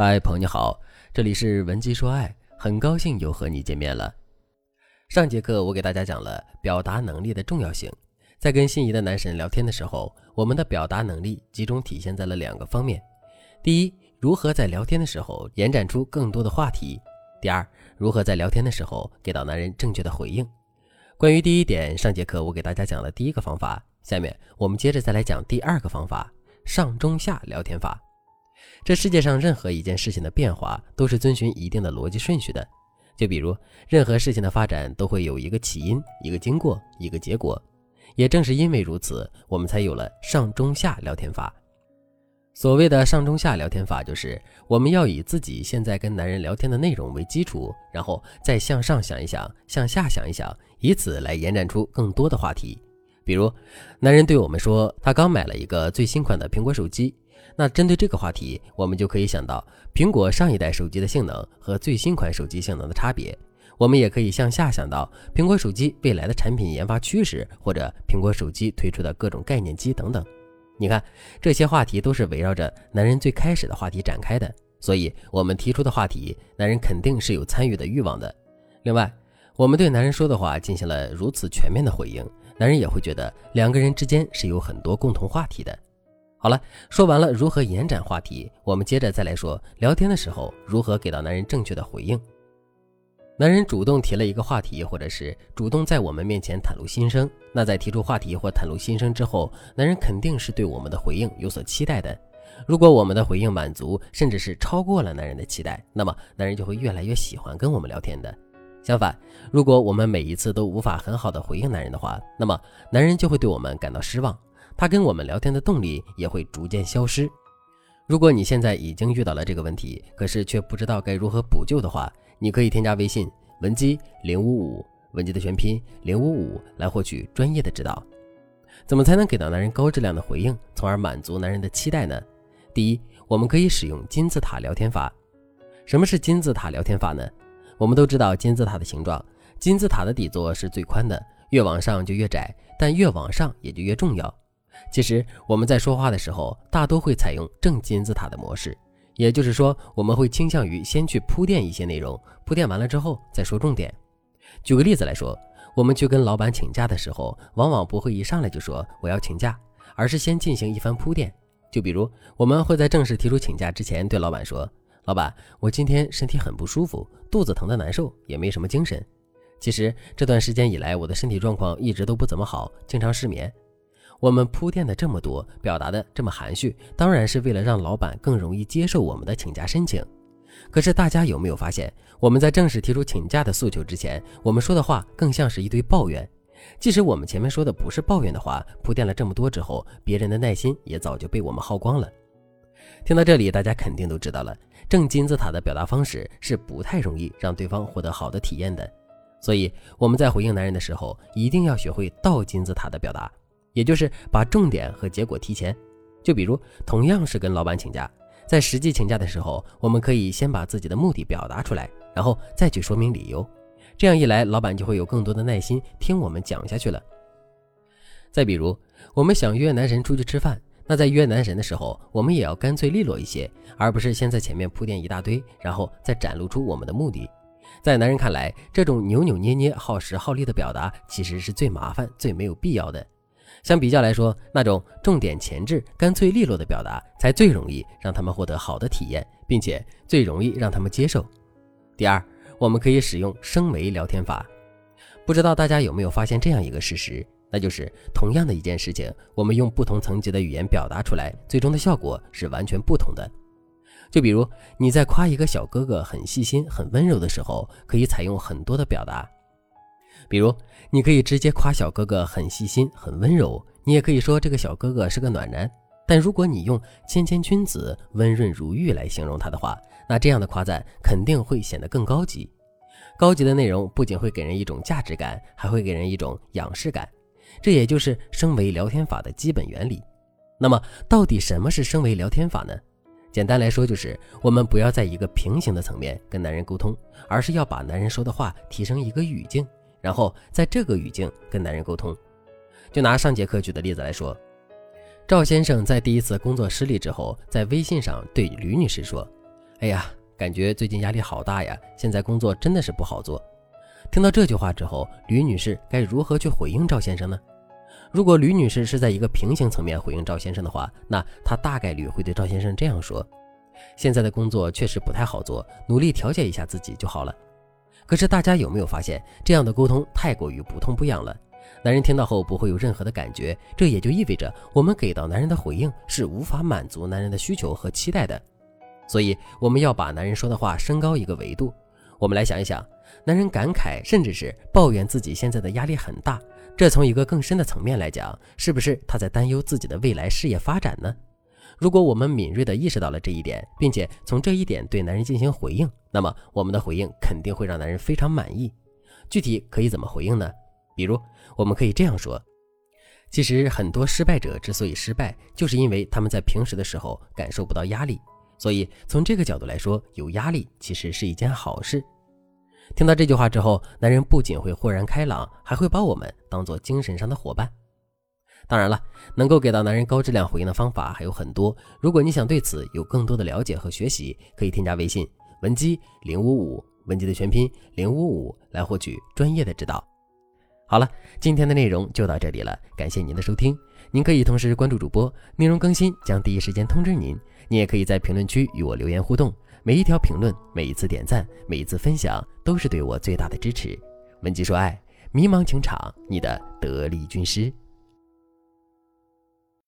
嗨，朋友你好，这里是文姬说爱，很高兴又和你见面了。上节课我给大家讲了表达能力的重要性，在跟心仪的男神聊天的时候，我们的表达能力集中体现在了两个方面：第一，如何在聊天的时候延展出更多的话题；第二，如何在聊天的时候给到男人正确的回应。关于第一点，上节课我给大家讲了第一个方法，下面我们接着再来讲第二个方法——上中下聊天法。这世界上任何一件事情的变化都是遵循一定的逻辑顺序的，就比如任何事情的发展都会有一个起因、一个经过、一个结果。也正是因为如此，我们才有了上中下聊天法。所谓的上中下聊天法，就是我们要以自己现在跟男人聊天的内容为基础，然后再向上想一想，向下想一想，以此来延展出更多的话题。比如，男人对我们说他刚买了一个最新款的苹果手机。那针对这个话题，我们就可以想到苹果上一代手机的性能和最新款手机性能的差别。我们也可以向下想到苹果手机未来的产品研发趋势，或者苹果手机推出的各种概念机等等。你看，这些话题都是围绕着男人最开始的话题展开的，所以我们提出的话题，男人肯定是有参与的欲望的。另外，我们对男人说的话进行了如此全面的回应，男人也会觉得两个人之间是有很多共同话题的。好了，说完了如何延展话题，我们接着再来说聊天的时候如何给到男人正确的回应。男人主动提了一个话题，或者是主动在我们面前袒露心声，那在提出话题或袒露心声之后，男人肯定是对我们的回应有所期待的。如果我们的回应满足，甚至是超过了男人的期待，那么男人就会越来越喜欢跟我们聊天的。相反，如果我们每一次都无法很好的回应男人的话，那么男人就会对我们感到失望。他跟我们聊天的动力也会逐渐消失。如果你现在已经遇到了这个问题，可是却不知道该如何补救的话，你可以添加微信文姬零五五，文姬的全拼零五五，来获取专业的指导。怎么才能给到男人高质量的回应，从而满足男人的期待呢？第一，我们可以使用金字塔聊天法。什么是金字塔聊天法呢？我们都知道金字塔的形状，金字塔的底座是最宽的，越往上就越窄，但越往上也就越重要。其实我们在说话的时候，大多会采用正金字塔的模式，也就是说，我们会倾向于先去铺垫一些内容，铺垫完了之后再说重点。举个例子来说，我们去跟老板请假的时候，往往不会一上来就说我要请假，而是先进行一番铺垫。就比如，我们会在正式提出请假之前，对老板说：“老板，我今天身体很不舒服，肚子疼的难受，也没什么精神。其实这段时间以来，我的身体状况一直都不怎么好，经常失眠。”我们铺垫的这么多，表达的这么含蓄，当然是为了让老板更容易接受我们的请假申请。可是大家有没有发现，我们在正式提出请假的诉求之前，我们说的话更像是一堆抱怨。即使我们前面说的不是抱怨的话，铺垫了这么多之后，别人的耐心也早就被我们耗光了。听到这里，大家肯定都知道了，正金字塔的表达方式是不太容易让对方获得好的体验的。所以我们在回应男人的时候，一定要学会倒金字塔的表达。也就是把重点和结果提前，就比如同样是跟老板请假，在实际请假的时候，我们可以先把自己的目的表达出来，然后再去说明理由。这样一来，老板就会有更多的耐心听我们讲下去了。再比如，我们想约男神出去吃饭，那在约男神的时候，我们也要干脆利落一些，而不是先在前面铺垫一大堆，然后再展露出我们的目的。在男人看来，这种扭扭捏捏、耗时耗力的表达，其实是最麻烦、最没有必要的。相比较来说，那种重点前置、干脆利落的表达，才最容易让他们获得好的体验，并且最容易让他们接受。第二，我们可以使用升维聊天法。不知道大家有没有发现这样一个事实，那就是同样的一件事情，我们用不同层级的语言表达出来，最终的效果是完全不同的。就比如你在夸一个小哥哥很细心、很温柔的时候，可以采用很多的表达。比如，你可以直接夸小哥哥很细心、很温柔，你也可以说这个小哥哥是个暖男。但如果你用谦谦君子、温润如玉来形容他的话，那这样的夸赞肯定会显得更高级。高级的内容不仅会给人一种价值感，还会给人一种仰视感。这也就是升维聊天法的基本原理。那么，到底什么是升维聊天法呢？简单来说，就是我们不要在一个平行的层面跟男人沟通，而是要把男人说的话提升一个语境。然后在这个语境跟男人沟通，就拿上节课举的例子来说，赵先生在第一次工作失利之后，在微信上对吕女士说：“哎呀，感觉最近压力好大呀，现在工作真的是不好做。听到这句话之后，吕女士该如何去回应赵先生呢？如果吕女士是在一个平行层面回应赵先生的话，那她大概率会对赵先生这样说：“现在的工作确实不太好做，努力调节一下自己就好了。”可是大家有没有发现，这样的沟通太过于不痛不痒了？男人听到后不会有任何的感觉，这也就意味着我们给到男人的回应是无法满足男人的需求和期待的。所以我们要把男人说的话升高一个维度。我们来想一想，男人感慨甚至是抱怨自己现在的压力很大。这从一个更深的层面来讲，是不是他在担忧自己的未来事业发展呢？如果我们敏锐地意识到了这一点，并且从这一点对男人进行回应，那么我们的回应肯定会让男人非常满意。具体可以怎么回应呢？比如，我们可以这样说：其实很多失败者之所以失败，就是因为他们在平时的时候感受不到压力。所以从这个角度来说，有压力其实是一件好事。听到这句话之后，男人不仅会豁然开朗，还会把我们当做精神上的伙伴。当然了，能够给到男人高质量回应的方法还有很多。如果你想对此有更多的了解和学习，可以添加微信文姬零五五，文姬的全拼零五五，来获取专业的指导。好了，今天的内容就到这里了，感谢您的收听。您可以同时关注主播，内容更新将第一时间通知您。您也可以在评论区与我留言互动。每一条评论，每一次点赞，每一次分享，都是对我最大的支持。文姬说爱，迷茫情场，你的得力军师。